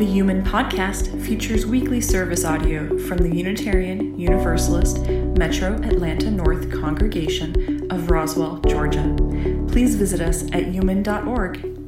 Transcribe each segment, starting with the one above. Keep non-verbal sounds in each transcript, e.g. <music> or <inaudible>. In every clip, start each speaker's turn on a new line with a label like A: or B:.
A: The UUMAN Podcast features weekly service audio from the Unitarian Universalist Metro Atlanta North congregation of Roswell, Georgia. Please visit us at uuman.org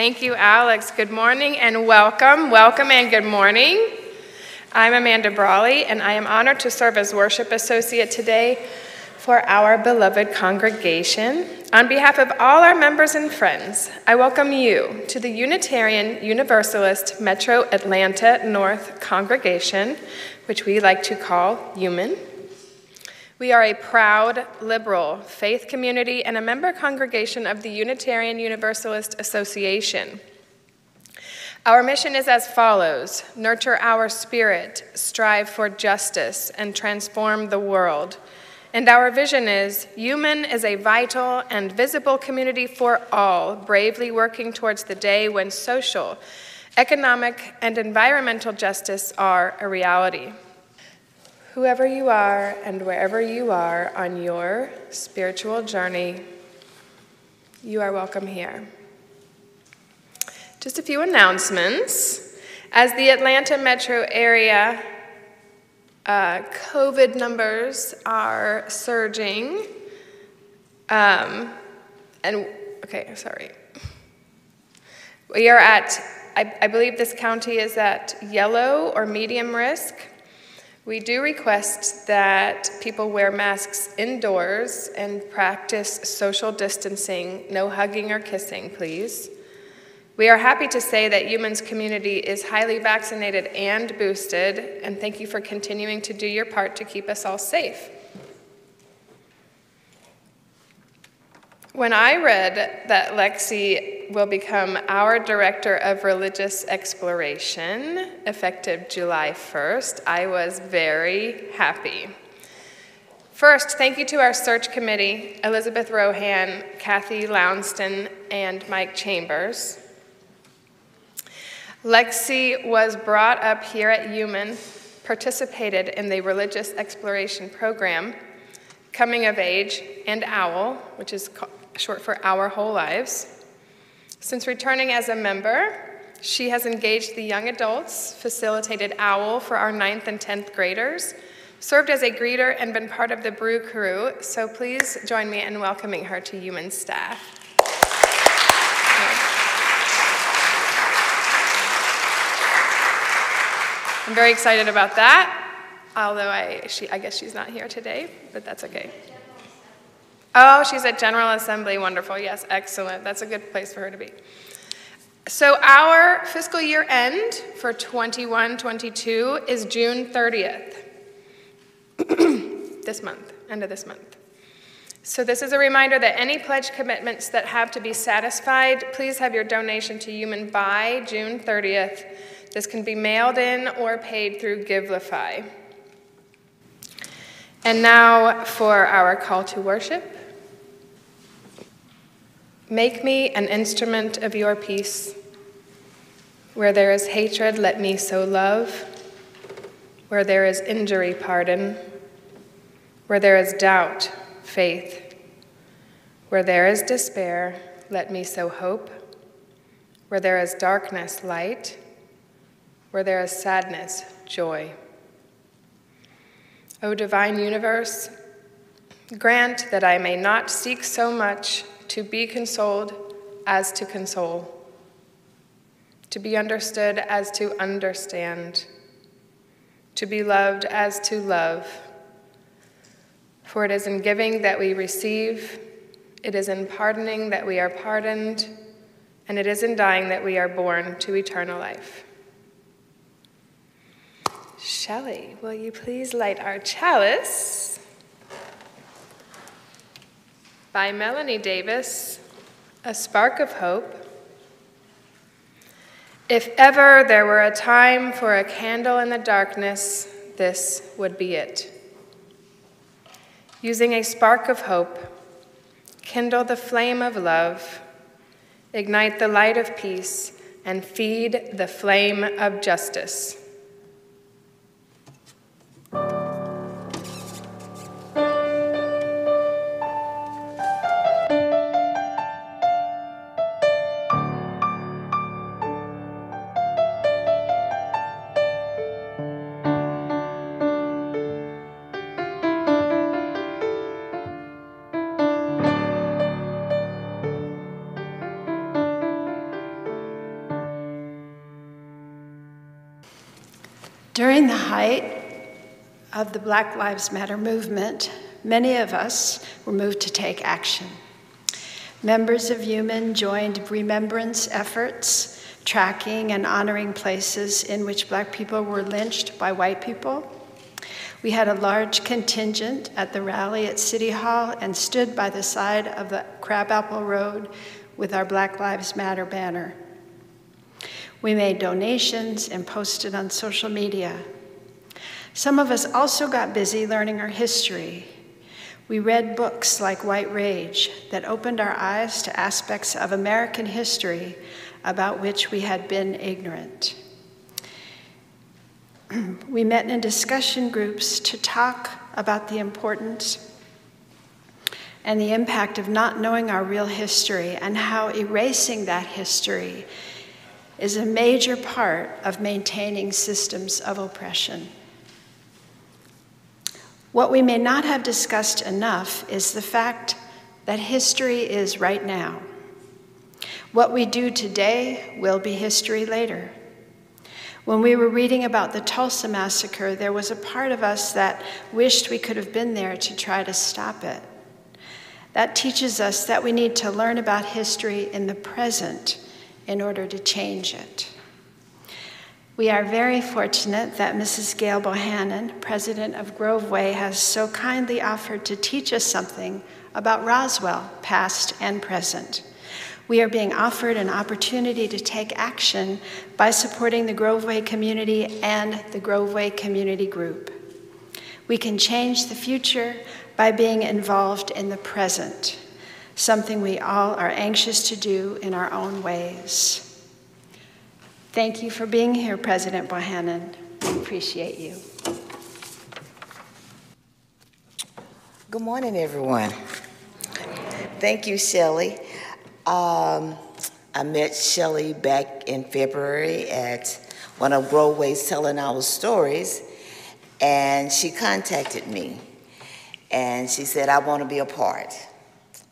B: Thank you, Alex. Good morning and welcome. Welcome and good morning. I'm Amanda Brawley, and I am honored to serve as worship associate today for our beloved congregation. On behalf of all our members and friends, I welcome you to the Unitarian Universalist Metro Atlanta North congregation, which we like to call UUMAN. We are a proud, liberal faith community and a member congregation of the Unitarian Universalist Association. Our mission is as follows nurture our spirit, strive for justice, and transform the world. And our vision is UUMAN is a vital and visible community for all, bravely working towards the day when social, economic, and environmental justice are a reality. Whoever you are and wherever you are on your spiritual journey, you are welcome here. Just a few announcements. As the Atlanta metro area uh, COVID numbers are surging, um, and okay, sorry. We are at, I, I believe this county is at yellow or medium risk. We do request that people wear masks indoors and practice social distancing, no hugging or kissing, please. We are happy to say that UUMAN's community is highly vaccinated and boosted, and thank you for continuing to do your part to keep us all safe. When I read that Lexi will become our Director of Religious Exploration effective July 1st, I was very happy. First, thank you to our search committee Elizabeth Rohan, Kathy Lounston, and Mike Chambers. Lexi was brought up here at UUMAN, participated in the religious exploration program, Coming of Age, and OWL, which is short for Our Whole Lives. Since returning as a member, she has engaged the young adults, facilitated OWL for our 9th and 10th graders, served as a greeter, and been part of the Brew Crew, so please join me in welcoming her to UUMAN staff. I'm very excited about that, although I, she, I guess she's not here today, but that's okay. Oh, she's at General Assembly. Wonderful. Yes, excellent. That's a good place for her to be. So, our fiscal year end for 21 22 is June 30th. <clears throat> this month, end of this month. So, this is a reminder that any pledge commitments that have to be satisfied, please have your donation to UUMAN by June 30th. This can be mailed in or paid through Givelify. And now for our call to worship. Make me an instrument of your peace. Where there is hatred, let me sow love. Where there is injury, pardon. Where there is doubt, faith. Where there is despair, let me sow hope. Where there is darkness, light. Where there is sadness, joy. O divine universe, grant that I may not seek so much to be consoled as to console, to be understood as to understand, to be loved as to love for it is in giving that we receive, it is in pardoning that we are pardoned, and it is in dying that we are born to eternal life. Shelley, will you please light our chalice? By Melanie Davis, A Spark of Hope. If ever there were a time for a candle in the darkness, this would be it using a spark of hope, kindle the flame of love, ignite the light of peace, and feed the flame of justice.
C: During the height of the Black Lives Matter movement, many of us were moved to take action. Members of UUMAN joined remembrance efforts, tracking and honoring places in which black people were lynched by white people. We had a large contingent at the rally at City Hall and stood by the side of the Crabapple Road with our Black Lives Matter banner. We made donations and posted on social media. Some of us also got busy learning our history. We read books like White Rage that opened our eyes to aspects of American history about which we had been ignorant. <clears throat> we met in discussion groups to talk about the importance and the impact of not knowing our real history and how erasing that history is a major part of maintaining systems of oppression. What we may not have discussed enough is the fact that history is right now. What we do today will be history later. When we were reading about the Tulsa massacre, there was a part of us that wished we could have been there to try to stop it. That teaches us that we need to learn about history in the present in order to change it. We are very fortunate that Mrs. Gail Bohannon, president of Groveway, has so kindly offered to teach us something about Roswell, past and present. We are being offered an opportunity to take action by supporting the Groveway community and the Groveway Community Group. We can change the future by being involved in the present, something we all are anxious to do in our own ways. Thank you for being here, President Bohannon. We appreciate you.
D: Good morning, everyone. Thank you, Shelley. Um, I met Shelley back in February at one of Groveway's Telling Our Stories, and she contacted me. And she said, I want to be a part.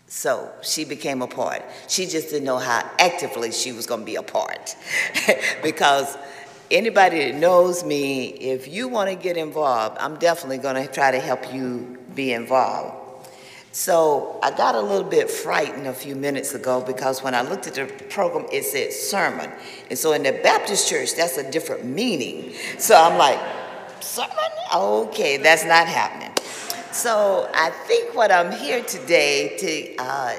D: So she became a part. She just didn't know how actively she was going to be a part. <laughs> because anybody that knows me, if you want to get involved, I'm definitely going to try to help you be involved. So I got a little bit frightened a few minutes ago because when I looked at the program, it said sermon. And so in the Baptist church, that's a different meaning. So I'm like, sermon? Okay, that's not happening. So I think what I'm here today to uh,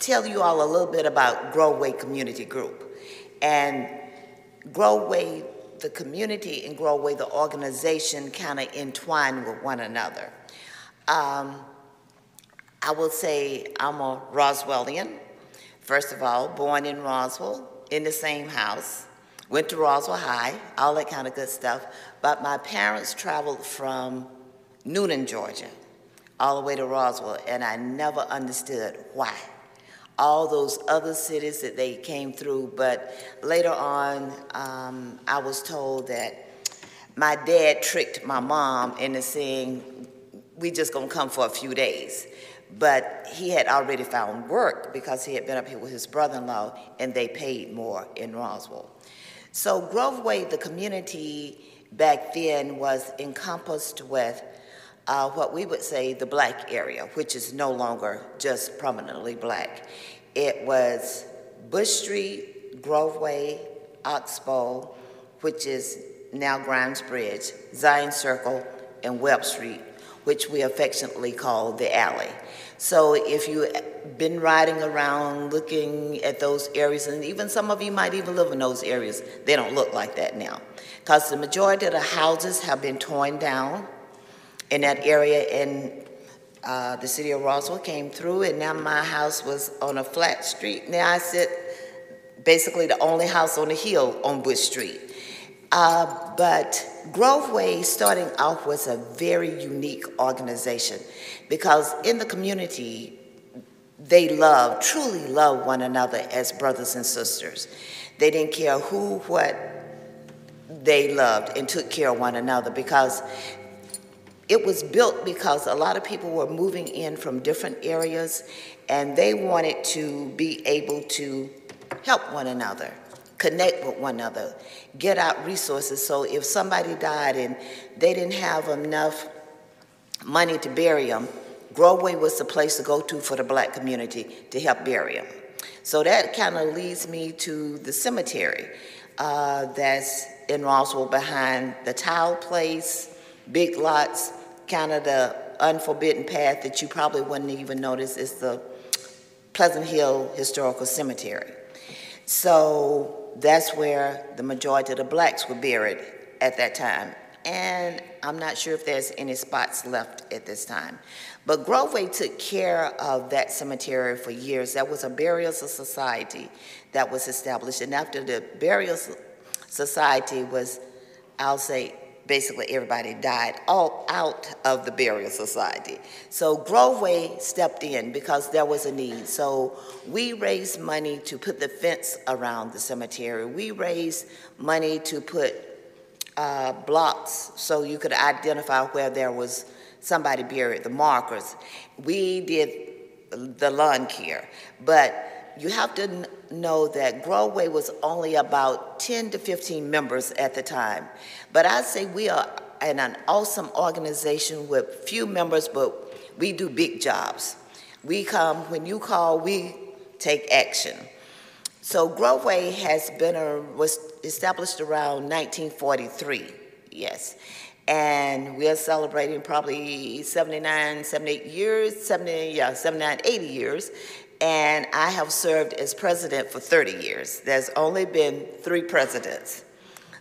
D: tell you all a little bit about Groveway Community Group. And Groveway, the community, and Groveway, the organization, kind of entwine with one another. Um, I will say I'm a Roswellian. First of all, born in Roswell, in the same house, went to Roswell High, all that kind of good stuff. But my parents traveled from Newnan, Georgia, all the way to Roswell, and I never understood why. All those other cities that they came through, but later on, um, I was told that my dad tricked my mom into saying, we just gonna come for a few days. But he had already found work because he had been up here with his brother-in-law and they paid more in Roswell. So Groveway, the community back then was encompassed with uh, what we would say the black area, which is no longer just prominently black. It was Bush Street, Groveway, Oxbow, which is now Grimes Bridge, Zion Circle, and Webb Street, which we affectionately call the alley. So if you've been riding around looking at those areas, and even some of you might even live in those areas, they don't look like that now. Because the majority of the houses have been torn down in that area and uh, the city of Roswell came through and now my house was on a flat street. Now I sit basically the only house on the hill on Bush Street. Uh, but Groveway starting off was a very unique organization because in the community, they love, truly love one another as brothers and sisters. They didn't care who, what, they loved and took care of one another because it was built because a lot of people were moving in from different areas and they wanted to be able to help one another, connect with one another, get out resources. So if somebody died and they didn't have enough money to bury them, Groveway was the place to go to for the black community to help bury them. So that kind of leads me to the cemetery uh, that's in Roswell behind the tile place, big lots, kind of the unforbidden path that you probably wouldn't even notice is the Pleasant Hill Historical Cemetery. So that's where the majority of the blacks were buried at that time. And I'm not sure if there's any spots left at this time. But Groveway took care of that cemetery for years. That was a burial society that was established. And after the burial society was, I'll say, basically everybody died all out of the burial society. So Groveway stepped in because there was a need. So we raised money to put the fence around the cemetery. We raised money to put uh, blocks so you could identify where there was somebody buried, the markers. We did the lawn care, but you have to know that Groveway was only about 10 to 15 members at the time. But I say we are an, an awesome organization with few members, but we do big jobs. We come, when you call, we take action. So Groveway has been, a, was established around 1943, yes. and we're celebrating probably 79, 78 years, 70, yeah, 79, 80 years. And I have served as president for 30 years. There's only been three presidents.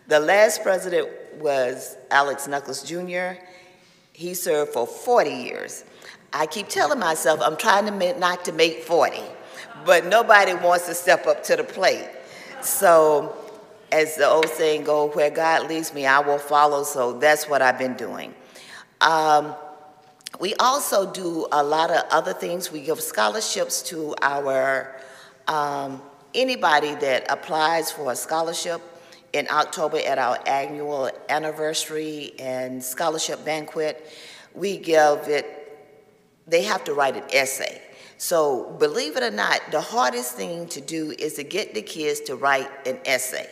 D: The last president was Alex Nuckless Jr. He served for 40 years. I keep telling myself I'm trying to make, not to make 40, but nobody wants to step up to the plate. So as the old saying goes, where God leads me, I will follow. So that's what I've been doing. Um, we also do a lot of other things. We give scholarships to our um, anybody that applies for a scholarship in October at our annual anniversary and scholarship banquet. We give it. They have to write an essay. So believe it or not, the hardest thing to do is to get the kids to write an essay.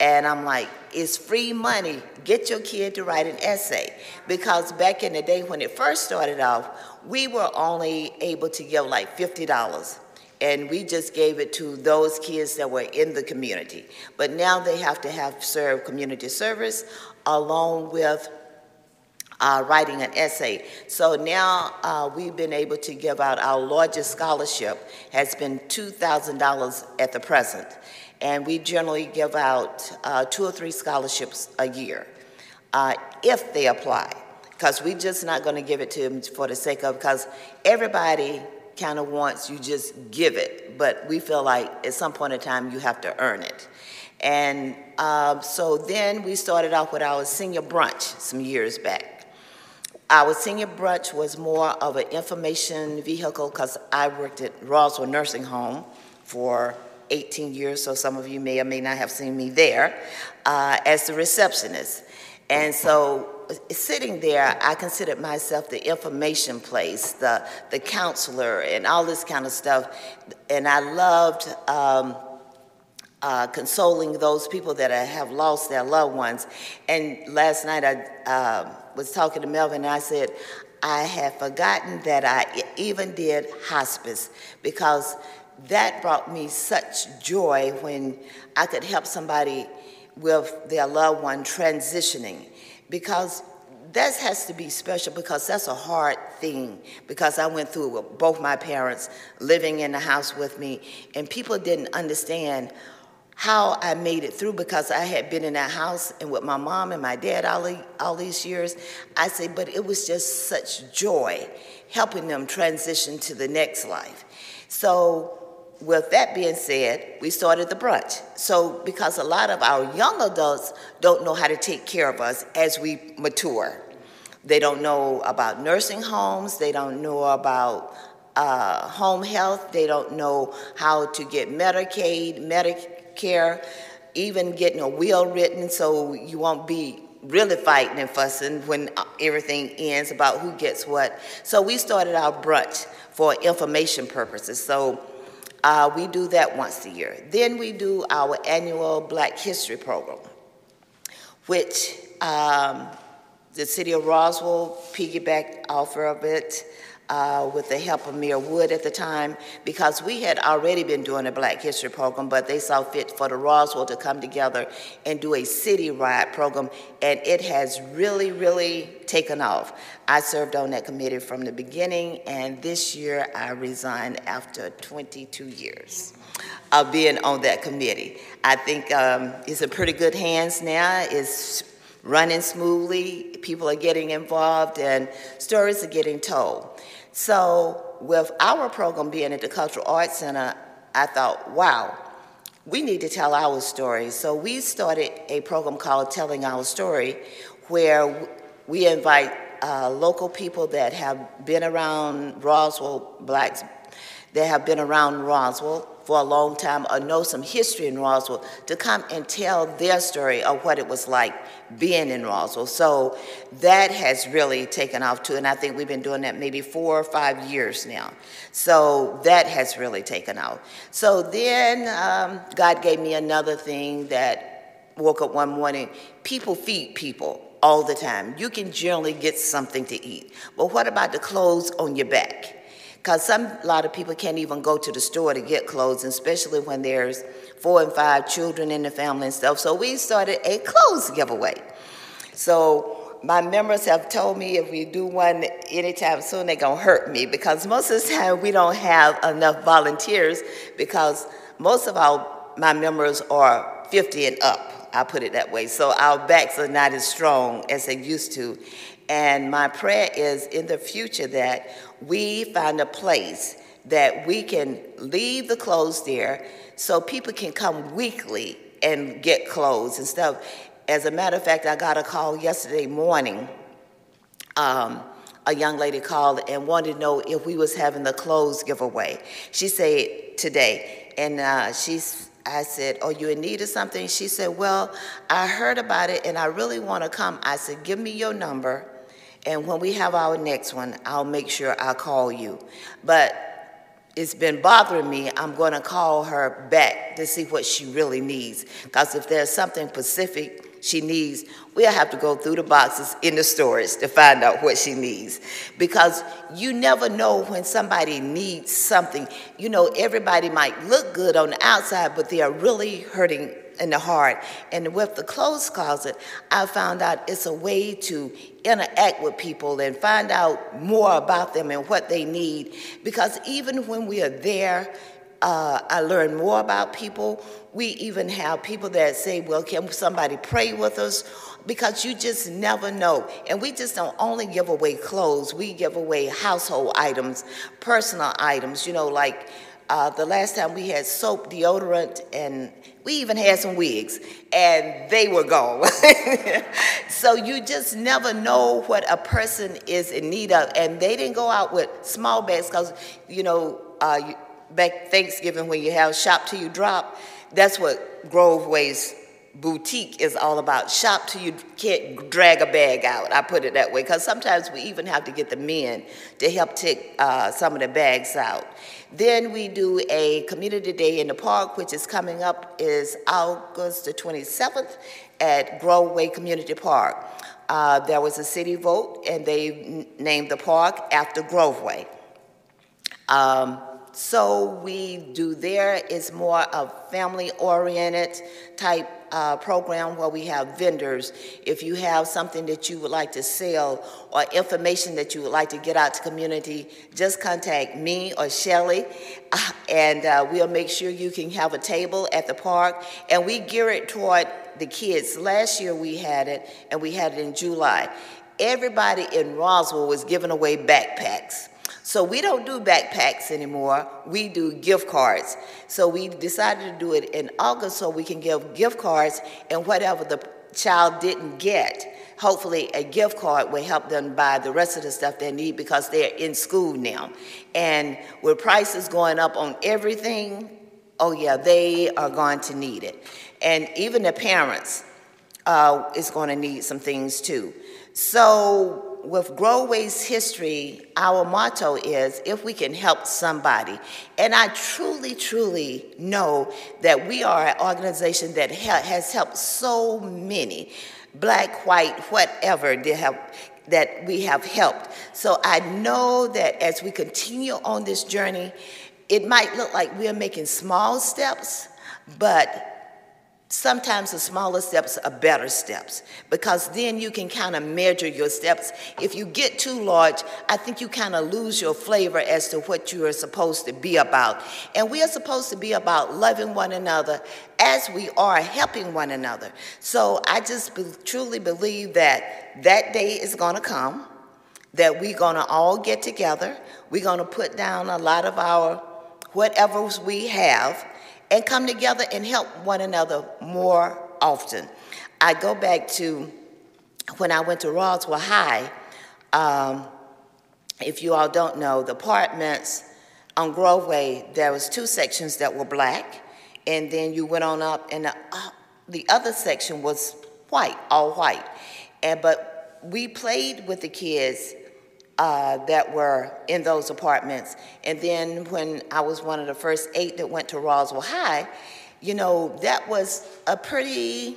D: And I'm like, it's free money. Get your kid to write an essay. Because back in the day when it first started off, we were only able to give like $50. And we just gave it to those kids that were in the community. But now they have to have served community service along with uh, writing an essay. So now uh, we've been able to give out our largest scholarship has been $2,000 at the present and we generally give out uh, two or three scholarships a year uh, if they apply. Because we're just not going to give it to them for the sake of because everybody kind of wants you just give it but we feel like at some point in time you have to earn it. And um, so then we started off with our senior brunch some years back. Our senior brunch was more of an information vehicle because I worked at Roswell Nursing Home for 18 years, so some of you may or may not have seen me there, uh, as the receptionist. And so sitting there, I considered myself the information place, the, the counselor, and all this kind of stuff. And I loved um, uh, consoling those people that have lost their loved ones. And last night I uh, was talking to Melvin, and I said, I had forgotten that I even did hospice because that brought me such joy when I could help somebody with their loved one transitioning because that has to be special because that's a hard thing because I went through it with both my parents living in the house with me and people didn't understand how I made it through because I had been in that house and with my mom and my dad all, the, all these years. I say, but it was just such joy helping them transition to the next life. So with that being said, we started the brunch. So, because a lot of our young adults don't know how to take care of us as we mature, they don't know about nursing homes, they don't know about uh, home health, they don't know how to get Medicaid, Medicare, even getting a will written so you won't be really fighting and fussing when everything ends about who gets what. So, we started our brunch for information purposes. So, uh, we do that once a year. Then we do our annual Black History Program, which um, the city of Roswell piggybacked off of it uh, with the help of Mayor Wood at the time, because we had already been doing a Black History program, but they saw fit for the Roswell to come together and do a city-wide program, and it has really, really taken off. I served on that committee from the beginning, and this year I resigned after 22 years of being on that committee. I think um, it's in pretty good hands now. It's running smoothly, people are getting involved, and stories are getting told. So, with our program being at the Cultural Arts Center, I thought, wow, we need to tell our story. So, we started a program called Telling Our Story, where we invite uh, local people that have been around Roswell, blacks that have been around Roswell, for a long time or know some history in Roswell to come and tell their story of what it was like being in Roswell. So that has really taken off too, and I think we've been doing that maybe four or five years now. So that has really taken off. So then um, God gave me another thing that woke up one morning. People feed people all the time. You can generally get something to eat. But what about the clothes on your back? Because some a lot of people can't even go to the store to get clothes, especially when there's four and five children in the family and stuff. So we started a clothes giveaway. So my members have told me if we do one anytime soon, they're gonna hurt me because most of the time we don't have enough volunteers because most of our my members are 50 and up. I put it that way. So our backs are not as strong as they used to. And my prayer is in the future that we find a place that we can leave the clothes there so people can come weekly and get clothes and stuff. As a matter of fact, I got a call yesterday morning. Um, a young lady called and wanted to know if we was having the clothes giveaway. She said today, and uh, she's. I said, "Oh, you in need of something?" She said, "Well, I heard about it, and I really want to come." I said, "Give me your number, and when we have our next one, I'll make sure I call you." But it's been bothering me, I'm going to call her back to see what she really needs. Because if there's something specific she needs, we'll have to go through the boxes in the stores to find out what she needs. Because you never know when somebody needs something. You know, everybody might look good on the outside, but they are really hurting in the heart. And with the clothes closet, I found out it's a way to interact with people and find out more about them and what they need. Because even when we are there, uh, I learn more about people. We even have people that say, well, can somebody pray with us? Because you just never know. And we just don't only give away clothes, we give away household items, personal items, you know, like uh, the last time we had soap, deodorant, and we even had some wigs, and they were gone. <laughs> so you just never know what a person is in need of. And they didn't go out with small bags because, you know, uh, back Thanksgiving when you have shop till you drop, that's what Groveway's boutique is all about. Shop till you can't drag a bag out. I put it that way because sometimes we even have to get the men to help take uh, some of the bags out. Then we do a community day in the park, which is coming up is August the 27th at Groveway Community Park. Uh, there was a city vote, and they named the park after Groveway. Um, so we do there is more of family-oriented type uh, program where we have vendors. If you have something that you would like to sell or information that you would like to get out to community, just contact me or Shelly, <laughs> and uh, we'll make sure you can have a table at the park. And we gear it toward the kids. Last year we had it, and we had it in July. Everybody in Roswell was giving away backpacks. So we don't do backpacks anymore. We do gift cards. So we decided to do it in August so we can give gift cards and whatever the child didn't get, hopefully a gift card will help them buy the rest of the stuff they need because they're in school now. And with prices going up on everything, oh yeah, they are going to need it. And even the parents uh, is going to need some things too. So with Groveway's history, our motto is if we can help somebody. And I truly, truly know that we are an organization that has helped so many, black, white, whatever, have, that we have helped. So I know that as we continue on this journey, it might look like we're making small steps, but Sometimes the smaller steps are better steps because then you can kind of measure your steps. If you get too large, I think you kind of lose your flavor as to what you are supposed to be about. And we are supposed to be about loving one another as we are helping one another. So I just be truly believe that that day is going to come, that we're going to all get together. We're going to put down a lot of our whatever we have and come together and help one another more often. I go back to when I went to Roswell High. Um, if you all don't know, the apartments on Groveway, there was two sections that were black, and then you went on up, and the, uh, the other section was white, all white. And but we played with the kids uh, that were in those apartments. And then when I was one of the first eight that went to Roswell High, you know, that was a pretty,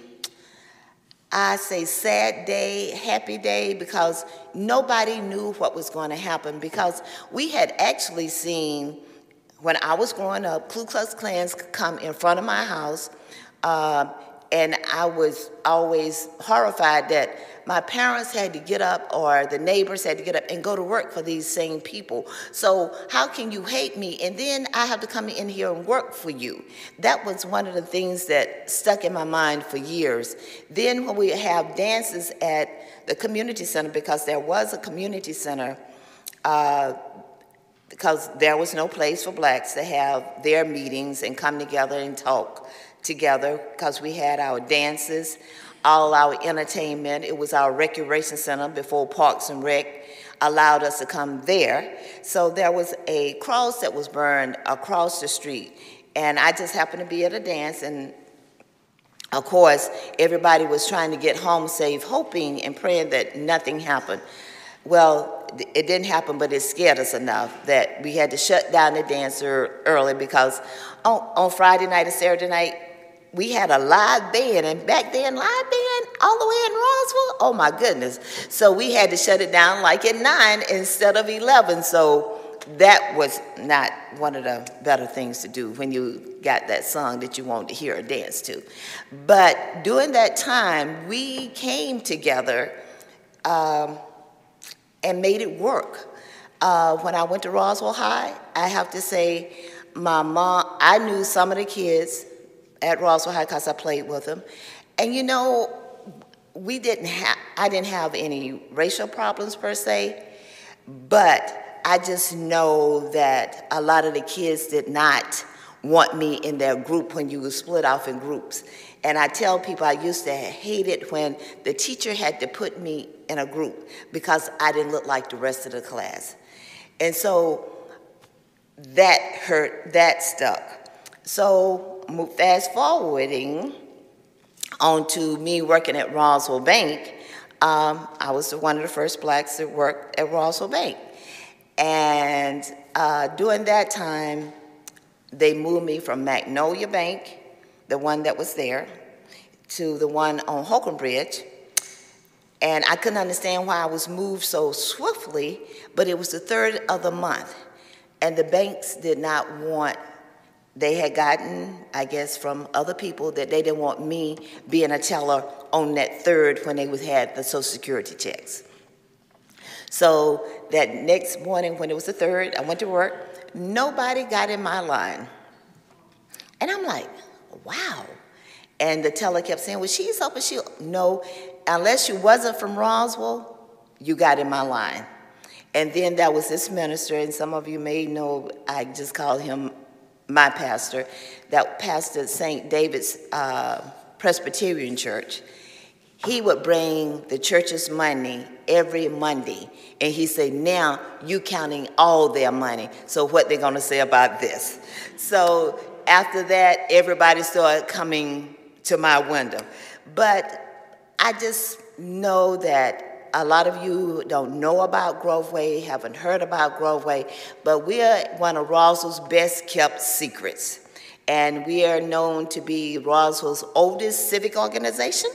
D: I say, sad day, happy day, because nobody knew what was going to happen. Because we had actually seen, when I was growing up, Ku Klux Klans come in front of my house. Uh, and I was always horrified that my parents had to get up or the neighbors had to get up and go to work for these same people. So how can you hate me and then I have to come in here and work for you? That was one of the things that stuck in my mind for years. Then when we have dances at the community center, because there was a community center, uh, because there was no place for blacks to have their meetings and come together and talk together because we had our dances, all our entertainment. It was our recreation center before Parks and Rec allowed us to come there. So there was a cross that was burned across the street. And I just happened to be at a dance, and of course, everybody was trying to get home safe, hoping and praying that nothing happened. Well, it didn't happen, but it scared us enough that we had to shut down the dancer early because on, on Friday night and Saturday night, we had a live band, and back then, live band all the way in Roswell. Oh my goodness! So we had to shut it down like at nine instead of eleven. So that was not one of the better things to do when you got that song that you wanted to hear or dance to. But during that time, we came together um, and made it work. Uh, when I went to Roswell High, I have to say, my mom, I knew some of the kids at Roswell High because I played with them. And you know, we didn't have, I didn't have any racial problems per se, but I just know that a lot of the kids did not want me in their group when you were split off in groups. And I tell people I used to hate it when the teacher had to put me in a group because I didn't look like the rest of the class. And so that hurt, that stuck. So fast forwarding on to me working at Roswell Bank, um, I was one of the first blacks that worked at Roswell Bank. And uh, during that time, they moved me from Magnolia Bank, the one that was there, to the one on Holcomb Bridge. And I couldn't understand why I was moved so swiftly, but it was the third of the month. And the banks did not want they had gotten, I guess, from other people that they didn't want me being a teller on that third when they was, had the Social Security checks. So that next morning, when it was the third, I went to work. Nobody got in my line. And I'm like, wow. And the teller kept saying, well, she's up and she, no, unless you wasn't from Roswell, you got in my line. And then there was this minister, and some of you may know, I just called him my pastor, that pastored St. David's uh, Presbyterian Church, he would bring the church's money every Monday. And he said, now you counting all their money. So what they're gonna say about this? So after that, everybody started coming to my window. But I just know that a lot of you don't know about Groveway, haven't heard about Groveway, but we are one of Roswell's best kept secrets. And we are known to be Roswell's oldest civic organization.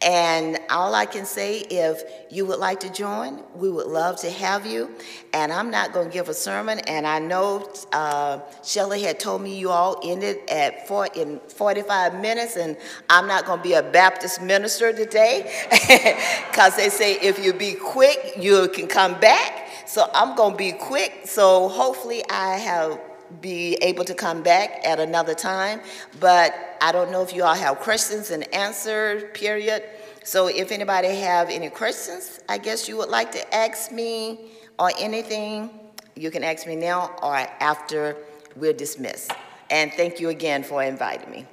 D: And all I can say, if you would like to join, we would love to have you. And I'm not going to give a sermon. And I know uh, Shelley had told me you all ended at four, in 45 minutes, and I'm not going to be a Baptist minister today, <laughs> because they say if you be quick, you can come back. So I'm going to be quick. So hopefully I have be able to come back at another time. But I don't know if you all have questions and answer period. So if anybody have any questions, I guess you would like to ask me or anything, you can ask me now or after we're dismissed. And thank you again for inviting me.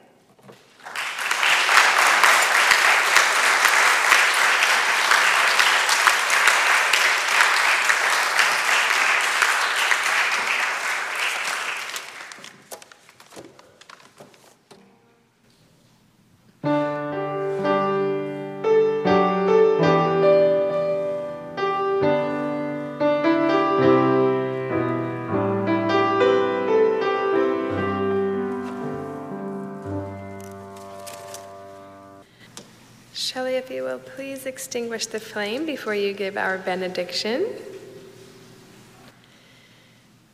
B: Extinguish the flame before you give our benediction.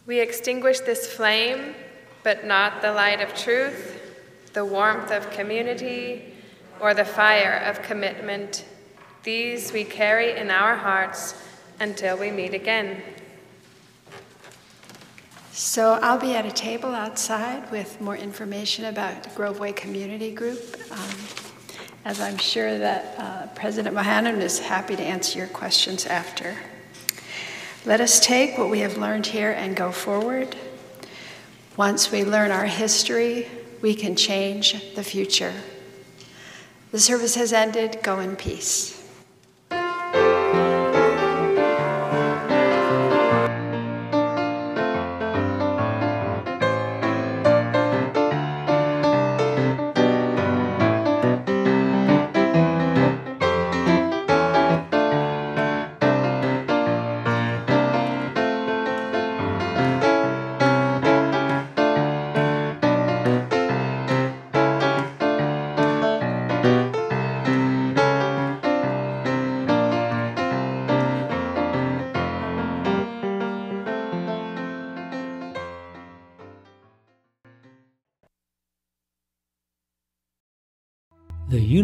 B: We extinguish this flame, but not the light of truth. the warmth of community, or the fire of commitment. These we carry in our hearts until we meet again.
C: So I'll be at a table outside with more information about Groveway Community Group, um, as I'm sure that uh, President Bohannon is happy to answer your questions after. Let us take what we have learned here and go forward. Once we learn our history, we can change the future. The service has ended. Go in peace.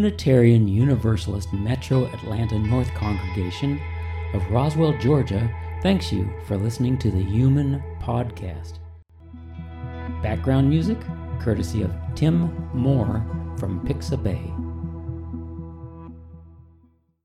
E: Unitarian Universalist Metro Atlanta North Congregation of Roswell, Georgia, thanks you for listening to the UUMAN Podcast. Background music courtesy of Tim Moore from Pixabay.